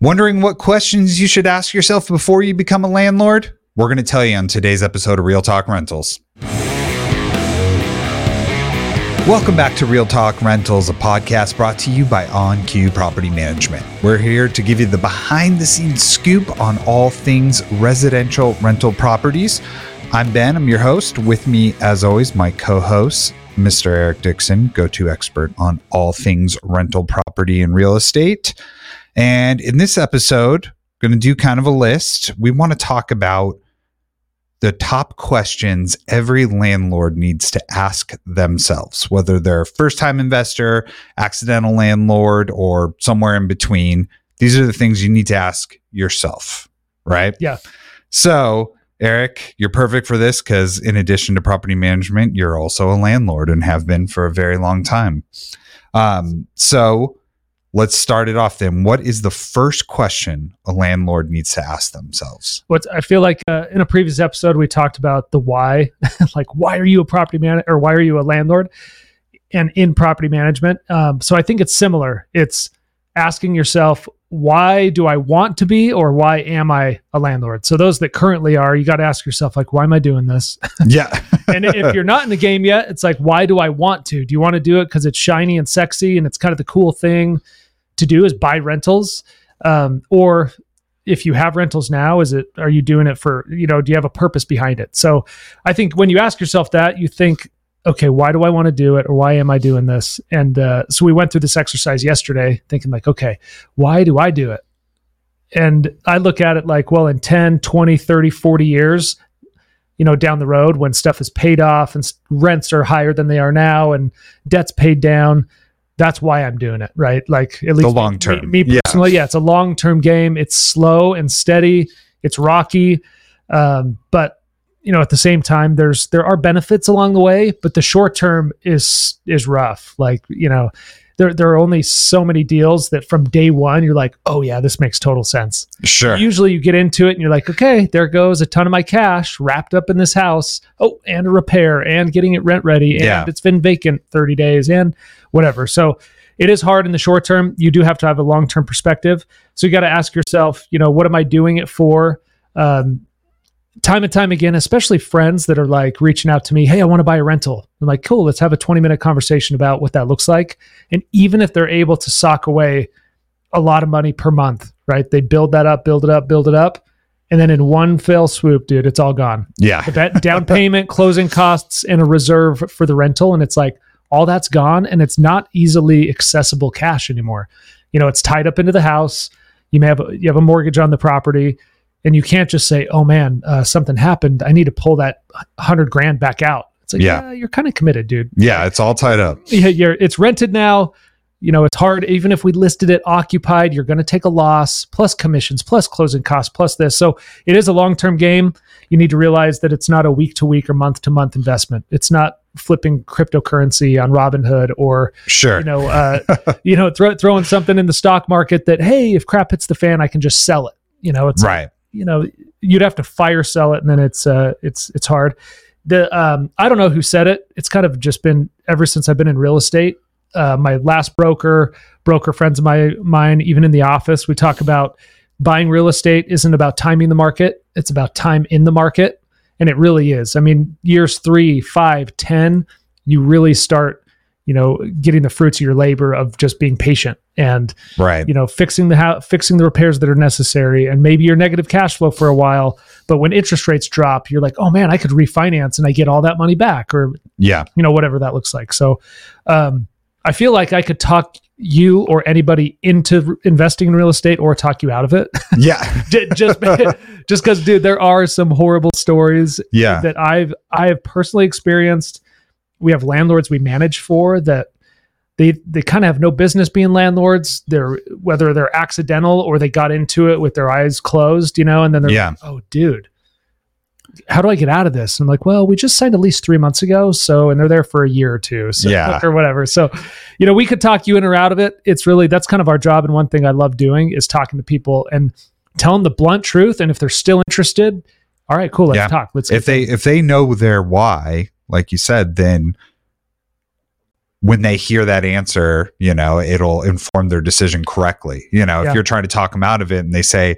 Wondering what questions you should ask yourself before you become a landlord? We're going to tell you on today's episode of Real Talk Rentals. Welcome back to Real Talk Rentals, a podcast brought to you by OnQ Property Management. We're here to give you the behind the scenes scoop on all things residential rental properties. I'm Ben, I'm your host. With me, as always, my co host, Mr. Eric Dixon, go to expert on all things rental property and real estate. And in this episode, going to do kind of a list. We want to talk about the top questions every landlord needs to ask themselves, whether they're a first time investor, accidental landlord, or somewhere in between. These are the things you need to ask yourself, right? Yeah. So, Eric, you're perfect for this because, in addition to property management, you're also a landlord and have been for a very long time. Um, so, let's start it off then. What is the first question a landlord needs to ask themselves? What I feel like uh, in a previous episode we talked about the why, like why are you a property man or why are you a landlord, and in property management. Um, so I think it's similar. It's asking yourself why do I want to be or why am I a landlord? So those that currently are, you got to ask yourself like why am I doing this? Yeah. and if you're not in the game yet, it's like why do I want to? Do you want to do it because it's shiny and sexy and it's kind of the cool thing to do is buy rentals, um, or if you have rentals now, is it are you doing it for you know do you have a purpose behind it? So I think when you ask yourself that, you think okay, why do I want to do it or why am I doing this? And uh, so we went through this exercise yesterday thinking like, okay, why do I do it? And I look at it like, well, in 10, 20, 30, 40 years, you know, down the road when stuff is paid off and rents are higher than they are now and debt's paid down, that's why I'm doing it, right? Like at least the long term. Me, me personally, yeah. yeah, it's a long term game. It's slow and steady. It's rocky, um, but you know at the same time there's there are benefits along the way but the short term is is rough. Like you know there, there are only so many deals that from day one you're like oh yeah this makes total sense. Sure. Usually you get into it and you're like okay there goes a ton of my cash wrapped up in this house. Oh and a repair and getting it rent ready. And Yeah. it's been vacant 30 days and whatever. So it is hard in the short term. You do have to have a long term perspective. So you got to ask yourself you know what am i doing it for? Um, time and time again, especially friends that are like reaching out to me, Hey, I want to buy a rental. I'm like, cool, let's have a 20 minute conversation about what that looks like. And even if they're able to sock away a lot of money per month, right? They build that up, build it up, build it up. And then in one fell swoop, dude, it's all gone. Yeah. That down payment, closing costs, and a reserve for the rental. And it's like all that's gone and it's not easily accessible cash anymore. You know, it's tied up into the house. You may have a, you have a mortgage on the property and you can't just say, "Oh man, uh, something happened. I need to pull that hundred grand back out." It's like, Yeah. yeah, you're kind of committed, dude. Yeah. It's all tied up. Yeah, you're it's rented now. You know, it's hard. Even if we listed it occupied, you're going to take a loss plus commissions, plus closing costs, plus this. So it is a long term game. You need to realize that it's not a week to week or month to month investment. It's not flipping cryptocurrency on Robinhood or Sure. you know, uh, you know, throw, throwing something in the stock market that hey, if crap hits the fan, I can just sell it. You know, it's right. You know you'd have to fire sell it and then it's uh it's it's hard. The um i don't know who said it. It's kind of just been ever since i've been in real estate uh my last broker broker friends of my mine even in the office we talk about buying real estate isn't about timing the market. It's about time in the market. And it really is. I mean years three five ten you really start you know getting the fruits of your labor of just being patient and Right. you know fixing the house fixing the repairs that are necessary and maybe you're negative cash flow for a while but when interest rates drop you're like oh man i could refinance and i get all that money back or Yeah. you know whatever that looks like so um, i feel like i could talk you or anybody into r- investing in real estate or talk you out of it Yeah. Just just because dude there are some horrible stories Yeah. that i've i have personally experienced we have landlords we manage for that they they kind of have no business being landlords they're whether they're accidental or they got into it with their eyes closed you know and then they're Yeah. like, oh dude how do i get out of this and i'm like well we just signed a lease three months ago so and they're there for a year or two so Yeah. or whatever so you know we could talk you in or out of it it's really that's kind of our job and one thing i love doing is talking to people and tell them the blunt truth and if they're still interested all right cool let's Yeah. talk let's if they if they know their why, like you said, then when they hear that answer, you know, it'll inform their decision correctly. You know, Yeah. if you're trying to talk them out of it and they say,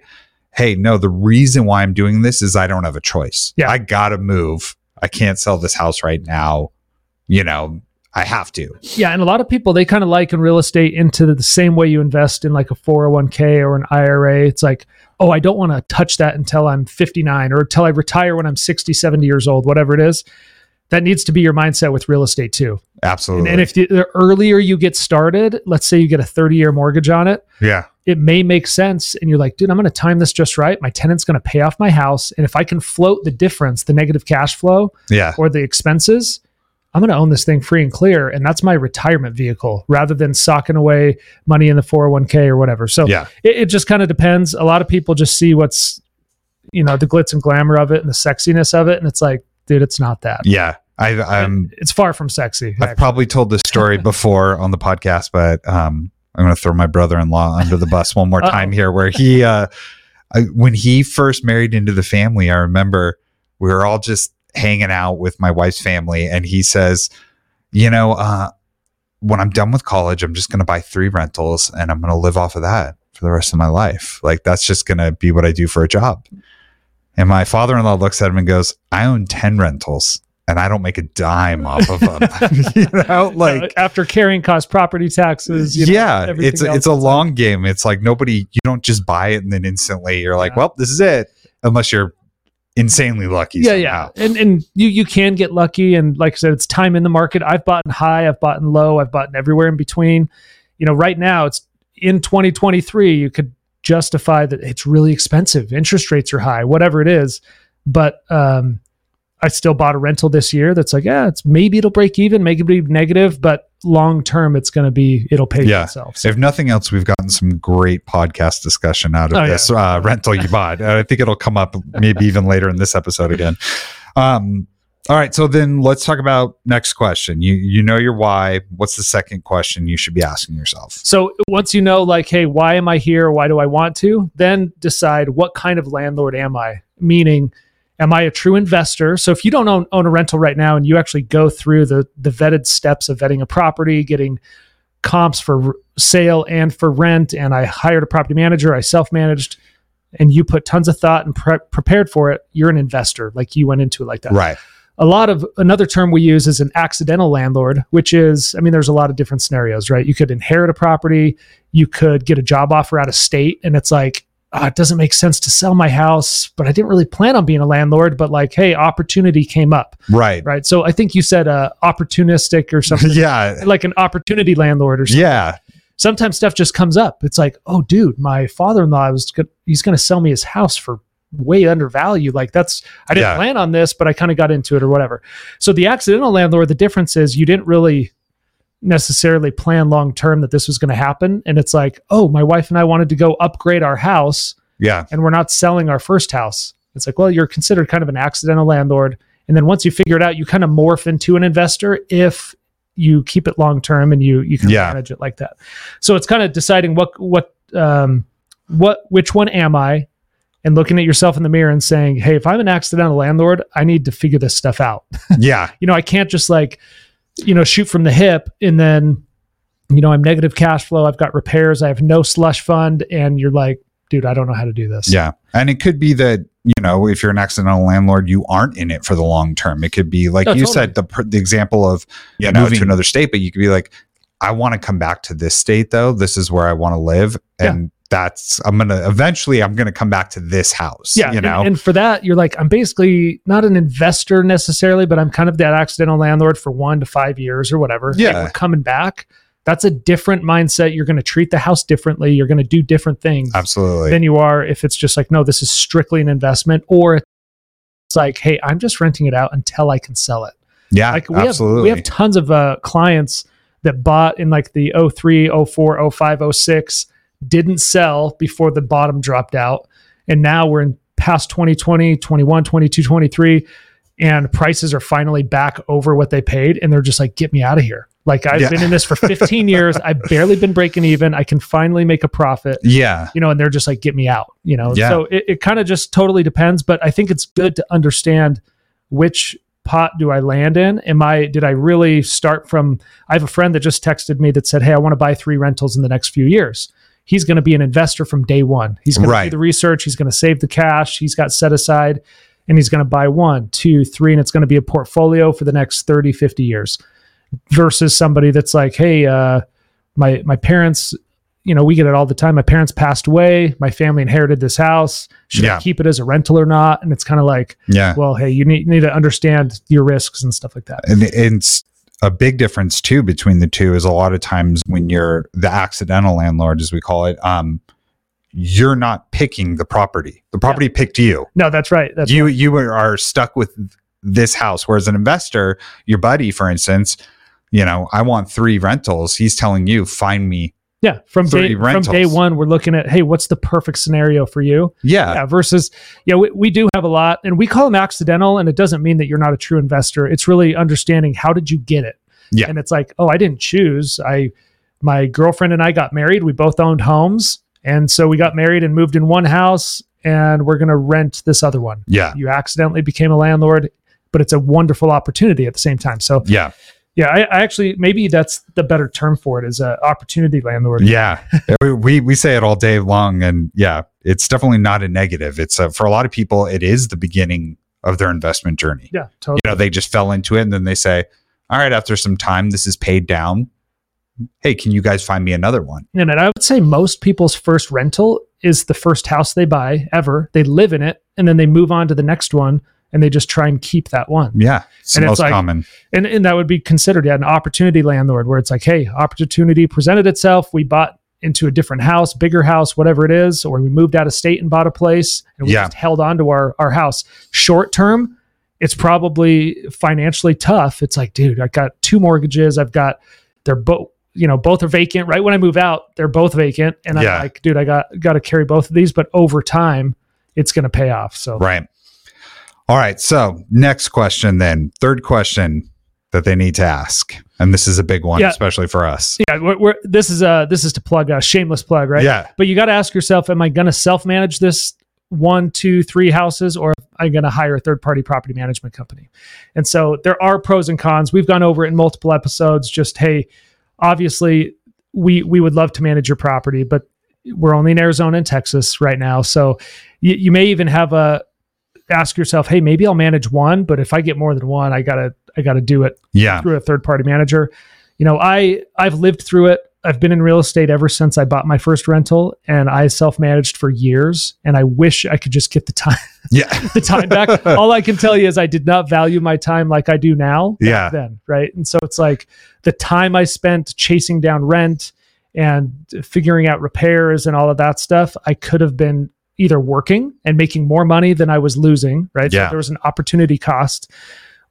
Hey, no, the reason why I'm doing this is I don't have a choice. Yeah. I gotta move. I can't sell this house right now. You know, I have to. Yeah, and a lot of people they kind of liken real estate into the same way you invest in like a 401k or an IRA. It's like, oh, I don't want to touch that until I'm 59 or until I retire when I'm 60, 70 years old, whatever it is. That needs to be your mindset with real estate too. And, Absolutely. and if the, the earlier you get started, let's say you get a 30 year mortgage on it, yeah. it may make sense. And you're like, dude, I'm going to time this just right. My tenant's going to pay off my house. And if I can float the difference, the negative cash flow, Yeah. or the expenses, I'm going to own this thing free and clear. And that's my retirement vehicle rather than socking away money in the 401k or whatever. So Yeah. it, it just kind of depends. A lot of people just see what's, you know, the glitz and glamour of it and the sexiness of it. And it's like, dude, it's not that. Yeah. I, I'm it's far from sexy. I've probably told this story before on the podcast, but um, I'm going to throw my brother-in-law under the bus one more time here. Where he, uh, I, when he first married into the family, I remember we were all just hanging out with my wife's family, and he says, "You know, uh, when I'm done with college, I'm just going to buy three rentals, and I'm going to live off of that for the rest of my life. Like that's just going to be what I do for a job." And my father-in-law looks at him and goes, "I own ten rentals." And I don't make a dime off of them. you know, like Uh, after carrying cost property taxes. you know, yeah, everything it's it's a long game. It's like nobody you don't just buy it and then instantly you're like, Yeah. well, this is it, unless you're insanely lucky. yeah, yeah, and and you you can get lucky, and like I said, it's time in the market. I've bought in high, I've bought in low, I've bought in everywhere in between. You know, right now it's in 2023. You could justify that it's really expensive, interest rates are high, whatever it is, but um, I still bought a rental this year. That's like, yeah, it's maybe it'll break even, maybe it'll be negative, but long term, it's going to be it'll pay Yeah. for itself. So, If nothing else, we've gotten some great podcast discussion out of Oh, yeah. this uh, rental you bought. I think it'll come up maybe even later in this episode again. Um, all right, so then let's talk about next question. You you know your why. What's the second question you should be asking yourself? So once you know, like, hey, why am I here? Why do I want to? Then decide what kind of landlord am I? Meaning, am I a true investor? So if you don't own, own a rental right now and you actually go through the the vetted steps of vetting a property, getting comps for sale and for rent, and I hired a property manager, I self managed, and you put tons of thought and pre- prepared for it, you're an investor. Like you went into it like that Right. A lot of another term we use is an accidental landlord, which is, I mean, there's a lot of different scenarios, right? You could inherit a property, you could get a job offer out of state, and it's like, ah, it doesn't make sense to sell my house, but I didn't really plan on being a landlord, but like, hey, opportunity came up, Right. right? So I think you said uh, opportunistic or something, yeah. like an opportunity landlord or something. Yeah. Sometimes stuff just comes up. It's like, oh, dude, my father-in-law was go- he's going to sell me his house for way undervalued. Like that's I didn't Yeah. plan on this, but I kind of got into it or whatever. So the accidental landlord, the difference is you didn't really necessarily plan long term that this was going to happen. And it's like, oh, my wife and I wanted to go upgrade our house Yeah. and we're not selling our first house. It's like, well, you're considered kind of an accidental landlord. And then once you figure it out, you kind of morph into an investor if you keep it long term and you you can Yeah. manage it like that. So it's kind of deciding what what um what which one am I and looking at yourself in the mirror and saying, "Hey, if I'm an accidental landlord, I need to figure this stuff out." Yeah. you know, I can't just like, you know, shoot from the hip and then, you know, I'm negative cash flow. I've got repairs. I have no slush fund. And you're like, dude, I don't know how to do this. Yeah. And it could be that, you know, if you're an accidental landlord, you aren't in it for the long term. It could be like Oh, you totally. said, the, the example of You know, moving to to- another state, but you could be like, I want to come back to this state though. This is where I want to live. Yeah. And that's, I'm going to eventually, I'm going to come back to this house. Yeah. You know? And, for that, you're like, I'm basically not an investor necessarily, but I'm kind of that accidental landlord for one to five years or whatever. Yeah. we're coming back. That's a different mindset. You're going to treat the house differently. You're going to do different things. Absolutely. than you are if it's just like, no, this is strictly an investment, or it's like, hey, I'm just renting it out until I can sell it. yeah. Like we absolutely. have we have tons of uh, clients that bought in like the 03, 04, 05, 06, didn't sell before the bottom dropped out. And now we're in past 2020, 21, 22, 23, and prices are finally back over what they paid. And they're just like, get me out of here. Like I've Yeah. been in this for 15 years. I've barely been breaking even. I can finally make a profit yeah. you know, and they're just like, get me out, you know? Yeah. So it, it kind of just totally depends. But I think it's good to understand which pot do I land in? Am I did I really start from I have a friend that just texted me that said, "Hey, I want to buy 3 rentals in the next few years." He's going to be an investor from day 1. He's going to do the research, he's going to save the cash, he's got set aside and he's going to buy one, two, three and it's going to be a portfolio for the next 30, 50 years versus somebody that's like, "Hey, uh my my parents you know, we get it all the time. My parents passed away. My family inherited this house. Should Yeah. I keep it as a rental or not? And it's kind of like, Yeah. well, hey, you need, need to understand your risks and stuff like that. and it's a big difference too between the two is a lot of times when you're the accidental landlord as we call it um you're not picking the property. The property picked you. No, that's right. That's you you are stuck with this house. Whereas an investor your buddy for instance you know i want three rentals. He's telling you find me yeah. From day from day one, we're looking at hey, what's the perfect scenario for you? yeah yeah. Versus, yeah, we, we do have a lot, and we call them accidental, and it doesn't mean that you're not a true investor. It's really understanding how did you get it. Yeah. And it's like, oh, I didn't choose. I, my girlfriend and I got married. We both owned homes, and so we got married and moved in one house, and we're gonna rent this other one. yeah You accidentally became a landlord, but it's a wonderful opportunity at the same time. So yeah yeah, I, I actually maybe that's the better term for it is a opportunity landlord. yeah we, we say it all day long and yeah it's definitely not a negative it's a, for a lot of people it is the beginning of their investment journey Yeah, totally. you know they just fell into it and then they say all right after some time this is paid down hey can you guys find me another one And I would say most people's first rental is the first house they buy ever. They live in it and then they move on to the next one and they just try and keep that one. yeah it's And the it's most like- common And and that would be considered yeah, an opportunity landlord where it's like, hey, opportunity presented itself. We bought into a different house, bigger house, whatever it is, or we moved out of state and bought a place and we Yeah. just held on to our, our house. Short term, it's probably financially tough. It's like, dude, I've got two mortgages. I've got they're both you know both are vacant right when i move out they're both vacant and i'm like dude i got got to carry both of these but over time it's going to pay off so right all right so next question then. Third question that they need to ask and this is a big one Yeah. especially for us. Yeah we're, we're, this is a this is to plug a shameless plug right? Yeah. But you got to ask yourself am i going to self-manage this one two three houses or am i going to hire a third-party property management company? And so there are pros and cons. We've gone over it in multiple episodes. Just hey obviously we we would love to manage your property but we're only in arizona and texas right now. So you, you may even have a ask yourself hey maybe i'll manage one but if i get more than one i gotta i gotta do it yeah through a third party manager. You know, I I've lived through it. I've been in real estate ever since I bought my first rental and I self-managed for years and I wish I could just get the time yeah the time back. All I can tell you is I did not value my time like I do now back Yeah. then, right? And so it's like the time I spent chasing down rent and figuring out repairs and all of that stuff, I could have been either working and making more money than I was losing, right? Yeah. So there was an opportunity cost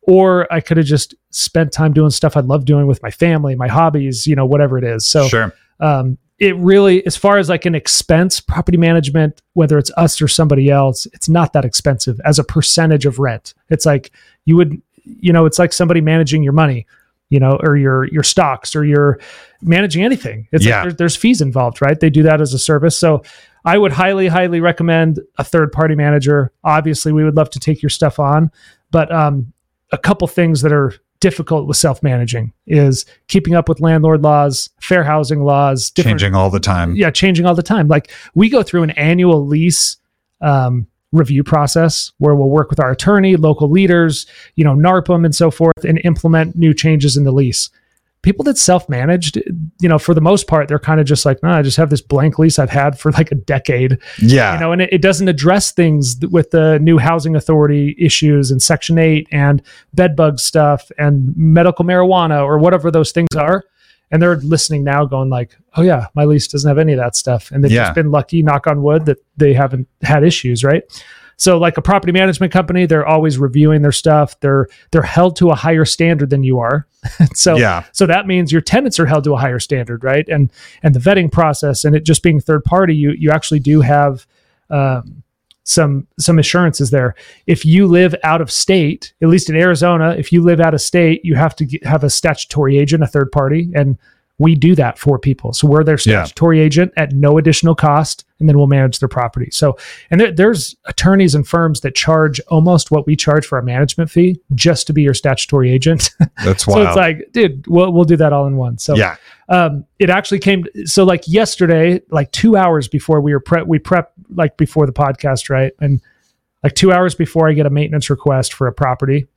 or I could have just spent time doing stuff I love doing with my family, my hobbies, you know, whatever it is. So sure um, it really, as far as like an expense, property management, whether it's us or somebody else, it's not that expensive as a percentage of rent. It's like you would, you know, it's like somebody managing your money, you know, or your your stocks or your managing anything. It's Yeah. like there, there's fees involved, right? They do that as a service. So I would highly, highly recommend a third party manager. Obviously, we would love to take your stuff on, but um, a couple things that are difficult with self managing is keeping up with landlord laws, fair housing laws, changing all the time yeah, changing all the time. Like we go through an annual lease um, review process where we'll work with our attorney, local leaders, you know, NARPM and so forth, and implement new changes in the lease. People that self-managed, you know, for the most part, they're kind of just like, no, I just have this blank lease I've had for like a decade, yeah you know, and it, it doesn't address things with the new housing authority issues and Section Eight and bed bug stuff and medical marijuana or whatever those things are. And they're listening now, going like, "Oh yeah, my lease doesn't have any of that stuff," and they've Yeah. just been lucky, knock on wood, that they haven't had issues, right? So, like a property management company, they're always reviewing their stuff. They're they're held to a higher standard than you are. so yeah so that means your tenants are held to a higher standard, right? And and the vetting process and it just being third party, you you actually do have um, some some assurances there. If you live out of state, at least in Arizona, if you live out of state, you have to get, have a statutory agent, a third party, and we do that for people. So we're their Yeah. statutory agent at no additional cost, and then we'll manage their property. So, and there, there's attorneys and firms that charge almost what we charge for a management fee just to be your statutory agent. That's so it's like, dude, we'll, we'll do that all in one. So yeah. um, it actually came. So like yesterday, like two hours before we were prep, we prep like before the podcast, right? And like two hours before I get a maintenance request for a property,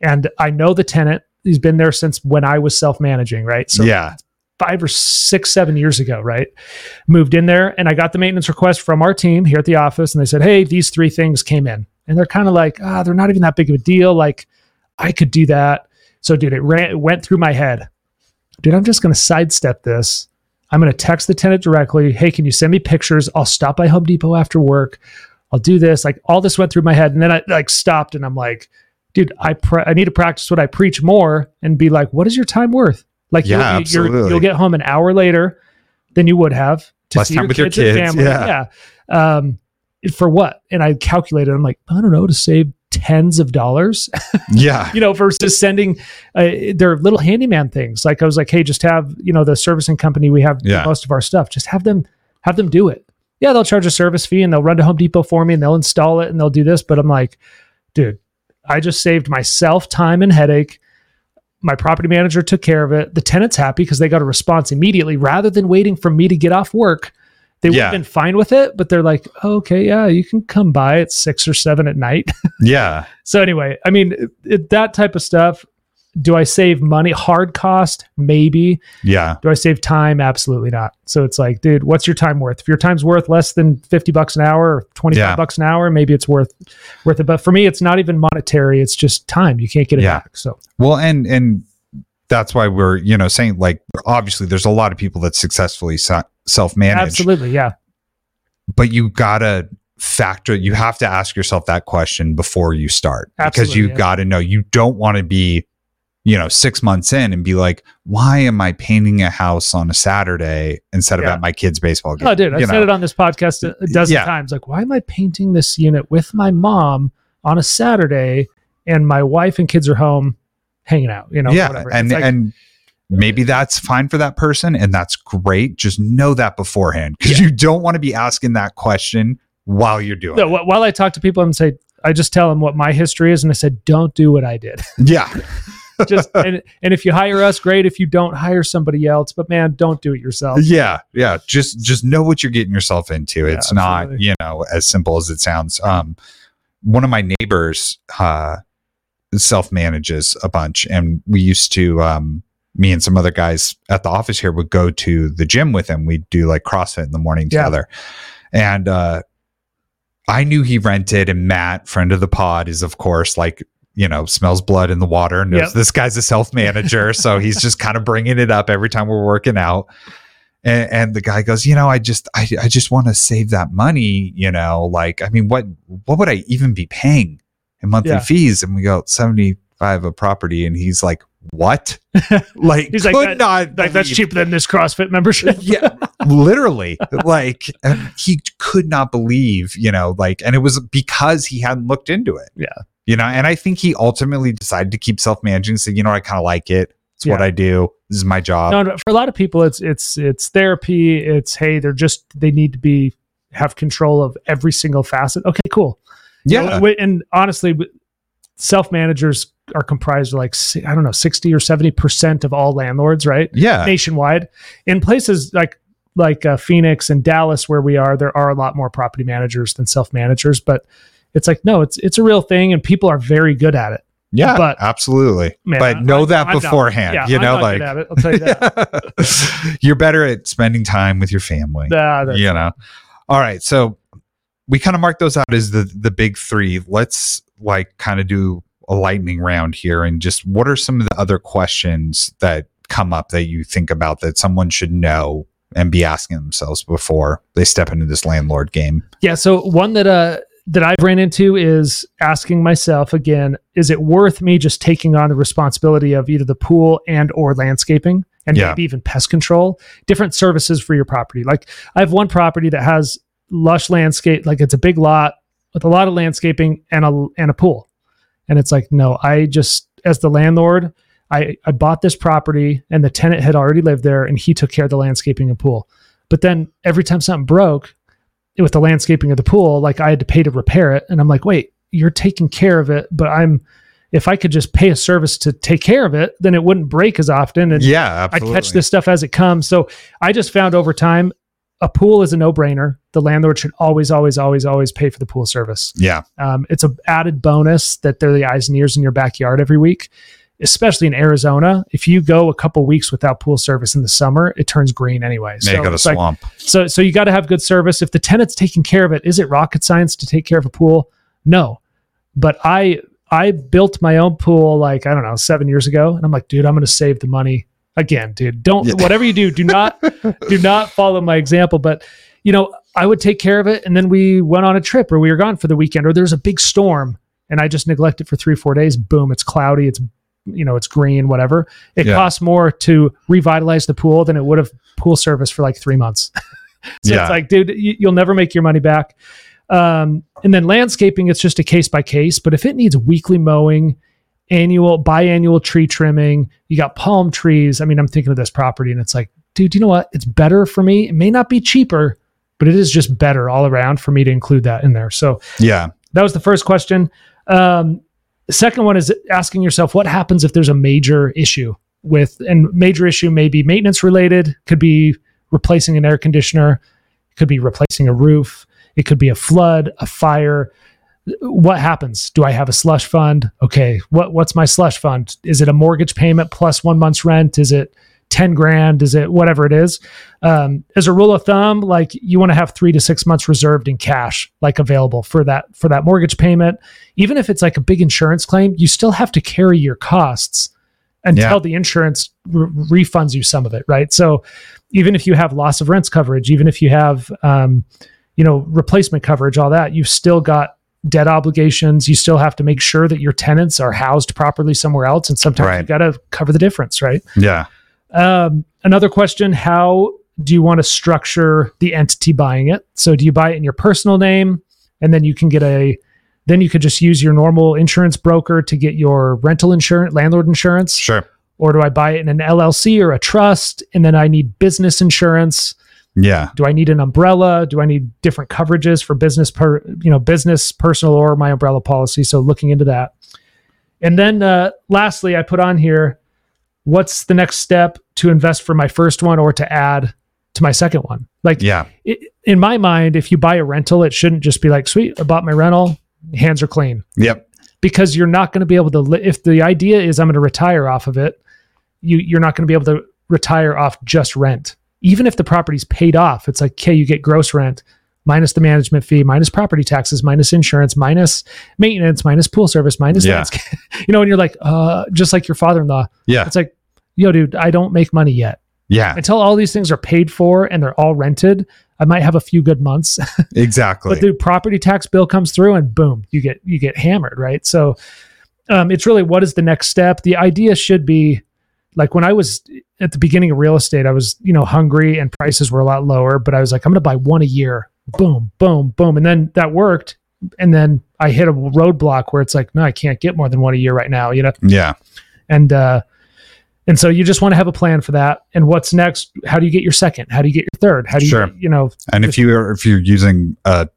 and I know the tenant. He's been there since when I was self managing, right? So yeah. five or six, seven years ago, right? Moved in there and I got the maintenance request from our team here at the office. And they said, Hey, these three things came in. And they're kind of like, ah, they're not even that big of a deal. Like, I could do that. So, dude, it, ran, it went through my head. Dude, I'm just going to sidestep this. I'm going to text the tenant directly. Hey, can you send me pictures? I'll stop by Home Depot after work. I'll do this. Like, all this went through my head. And then I like stopped and I'm like, dude, I, pre- I need to practice what I preach more and be like, what is your time worth? Like Yeah, absolutely. you'll get home an hour later than you would have to Less see time your with your kids, and family. yeah. Yeah. Um, for what? And I calculated. I'm like, I don't know, to save tens of dollars, Yeah. you know, versus sending uh, their little handyman things. Like I was like, hey, just have you know the servicing company we have Yeah. most of our stuff. Just have them have them do it. Yeah, they'll charge a service fee and they'll run to Home Depot for me and they'll install it and they'll do this. But I'm like, dude, I just saved myself time and headache. My property manager took care of it. The tenant's happy because they got a response immediately rather than waiting for me to get off work. They would Yeah. have been fine with it, but they're like, oh, okay, yeah, you can come by at six or seven at night. Yeah. so, anyway, I mean, it, it- that type of stuff. Do I save money? Hard cost? Maybe. Yeah. Do I save time? Absolutely not. So it's like, dude, what's your time worth? If your time's worth less than 50 bucks an hour or 25 Yeah. bucks an hour, maybe it's worth worth it. But for me, it's not even monetary. It's just time. You can't get it Yeah. back. So Well, and and that's why we're you know saying like obviously there's a lot of people that successfully self manage, absolutely. Yeah. but you gotta factor. You have to ask yourself that question before you start because you yeah. got to know. You don't want to be you know six months in and be like, why am I painting a house on a Saturday instead of Yeah. at my kid's baseball game? Oh, dude, I You said know? it on this podcast a a dozen Yeah. times. Like, why am I painting this unit with my mom on a Saturday and my wife and kids are home hanging out? You know, yeah, whatever. and like, and maybe that's fine for that person, and that's great. Just know that beforehand because Yeah. you don't want to be asking that question while you're doing no, it. while I talk to people and say, I just tell them what my history is, and I said, don't do what I did. Yeah, just and, and if you hire us, great. If you don't, hire somebody else. But man, don't do it yourself. yeah, yeah. Just just know what you're getting yourself into. Yeah, it's not you know as simple as it sounds. Um, one of my neighbors uh, self manages a bunch, and we used to um, me and some other guys at the office here would go to the gym with him. We'd do like CrossFit in the morning Yeah. together, and uh, I knew he rented. And Matt, friend of the pod, is of course like you know smells blood in the water. Knows Yep. this guy's a self manager, so he's just kind of bringing it up every time we're working out. And, and the guy goes, you know, I just, I, I just want to save that money. You know, like, I mean, what, what would I even be paying monthly Yeah. fees? And we go seventy five a property, and he's like, what? like, He's could like, that- not. Like that's cheaper than this CrossFit membership. yeah, literally. Like, he could not believe, you know, like, and it was because he hadn't looked into it. Yeah. You know, and I think he ultimately decided to keep self managing. Said, you know, I kind of like it. It's what I do. This is my job. no, no, for a lot of people, it's it's it's therapy. It's hey, they're just they need to be have control of every single facet. Okay, cool. You yeah. know, and honestly, self managers are comprised of like I don't know sixty or seventy percent of all landlords, right? yeah. Nationwide, in places like like uh, Phoenix and Dallas, where we are, there are a lot more property managers than self managers, but. It's like no, it's it's a real thing, and people are very good at it. Yeah, But- absolutely. Man, but know I- that I'm not- beforehand. Yeah, you know, like good at it. I'll tell you that. you're better at spending time with your family. Nah, you know. All right, so we kind of mark those out as the the big three. Let's like kind of do a lightning round here, and just what are some of the other questions that come up that you think about that someone should know and be asking themselves before they step into this landlord game? Yeah. So one that uh that I've ran into is asking myself again: Is it worth me just taking on the responsibility of either the pool and or landscaping, and Yeah. maybe even pest control, different services for your property? Like I have one property that has lush landscape, like it's a big lot with a lot of landscaping and a and a pool, and it's like no, I just as the landlord. I, I bought this property and the tenant had already lived there and he took care of the landscaping and pool. But then every time something broke with the landscaping of the pool, like I had to pay to repair it. And I'm like, wait, you're taking care of it, but I'm if I could just pay a service to take care of it, then it wouldn't break as often. And Yeah, I'd catch this stuff as it comes. So I just found over time a pool is a no brainer. The landlord should always, always, always, always pay for the pool service. Yeah. Um, it's a added bonus that they're the eyes and ears in your backyard every week, especially in Arizona. If you go a couple weeks without pool service in the summer, it turns green anyway. Make it a it's like- swamp. so, so you got to have good service. If the tenant's taking care of it, is it rocket science to take care of a pool? No, but I I built my own pool like I don't know seven years ago, and I'm like, dude, I'm going to save the money again, dude. Don't Yeah. whatever you do, do not do not follow my example. But you know, I would take care of it, and then we went on a trip, or we were gone for the weekend, or there's a big storm, and I just neglect it for three four days. Boom, it's cloudy. It's you know, it's green, whatever. It Yeah. costs more to revitalize the pool than it would have pool service for like three months. so Yeah. it's like, dude, you, you'll never make your money back. Um, and then landscaping, it's just a case by case. But if it needs weekly mowing, annual, biannual tree trimming, you got palm trees. I mean, I'm thinking of this property and it's like, dude, you know what? It's better for me. It may not be cheaper, but it is just better all around for me to include that in there. So Yeah. that was the first question. Um, the second one is asking yourself what happens if there's a major issue with, and major issue may be maintenance related, could be replacing an air conditioner, could be replacing a roof, it could be a flood, a fire. What happens? Do I have a slush fund? Okay, what what's my slush fund? Is it a mortgage payment plus one month's rent? Is it 10 grand? Is it whatever it is? Um, as a rule of thumb, like you want to have three to six months reserved in cash, like available for that for that mortgage payment. Even if it's like a big insurance claim, you still have to carry your costs until Yeah. the insurance re- refunds you some of it, right? So even if you have loss of rents coverage, even if you have um, you know replacement coverage, all that, you've still got debt obligations. You still have to make sure that your tenants are housed properly somewhere else, and sometimes Right. you got to cover the difference, right? Yeah. Um, another question: How do you want to structure the entity buying it? So, do you buy it in your personal name, and then you can get a, then you could just use your normal insurance broker to get your rental insurance, landlord insurance, Sure. or do I buy it in an LLC or a trust, and then I need business insurance? Yeah. Do I need an umbrella? Do I need different coverages for business per, you know, business, personal, or my umbrella policy? So, looking into that. And then, uh, lastly, I put on here what's the next step to invest for my first one or to add to my second one? Like, Yeah. i in my mind, if you buy a rental, it shouldn't just be like, sweet, I bought my rental, hands are clean, Yep. because you're not going to be able to. Li- if the idea is I'm going to retire off of it, you you're not going to be able to retire off just rent. Even if the property's paid off, it's like, okay, you get gross rent minus the management fee, minus property taxes, minus insurance, minus maintenance, minus pool service, minus Yeah. you know, and you're like, uh, just like your father-in-law. Yeah. It's like, yo, dude, I don't make money yet. Yeah. Until all these things are paid for and they're all rented, I might have a few good months. Exactly. but the property tax bill comes through and boom, you get you get hammered, right? So um, it's really what is the next step? The idea should be like when I was at the beginning of real estate, I was, you know, hungry and prices were a lot lower, but I was like, I'm gonna buy one a year. Boom, boom, boom. And then that worked. And then I hit a roadblock where it's like, no, I can't get more than one a year right now, you know? yeah. and uh and so you just want to have a plan for that and what's next how do you get your second how do you get your third how do you Sure. you know And if you are if you're using a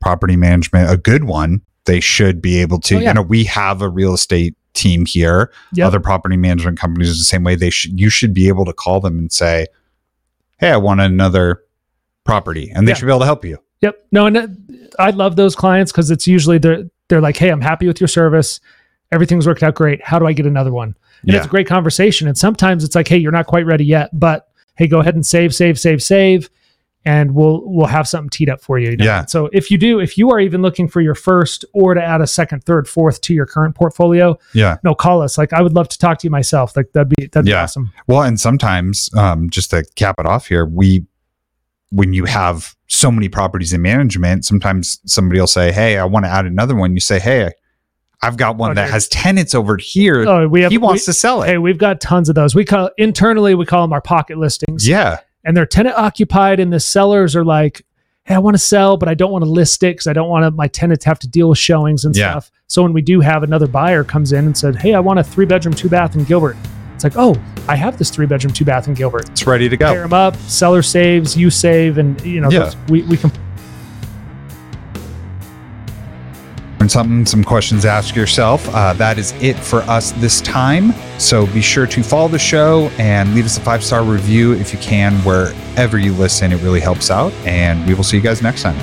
property management, a good one, they should be able to. Oh, yeah. You know, we have a real estate team here. Yep. Other property management companies the same way. They should you should be able to call them and say, "Hey, I want another property," and they Yeah. should be able to help you. yep no and uh, i love those clients because it's usually they're they're like hey i'm happy with your service everything's worked out great how do i get another one and Yeah. it's a great conversation and sometimes it's like hey you're not quite ready yet but hey go ahead and save save save save and we'll we'll have something teed up for you, you know? Yeah. so if you do if you are even looking for your first or to add a second third fourth to your current portfolio Yeah. no call us like i would love to talk to you myself like that'd be that'd be awesome Well, and sometimes, um, just to cap it off here, we, when you have so many properties in management, sometimes somebody will say, Hey, I want to add another one. You say, Hey, I've got one that has tenants over here. oh we have he wants we- to sell it. hey we've got tons of those we call internally we call them our pocket listings yeah. And they're tenant occupied and the sellers are like hey, I want to sell, but I don't want to list it because I don't want my tenants have to deal with showings and Yeah. stuff. So when we do have another buyer comes in and said, hey, I want a three bedroom, two bath in Gilbert. It's like, oh, I have this three bedroom, two bath in Gilbert. It's ready to go Pair them up, seller saves, you save, and you know Yeah. those- we we can Learn something, some questions ask yourself. Uh, that is it for us this time. So be sure to follow the show and leave us a five star review if you can, wherever you listen. It really helps out. And we will see you guys next time.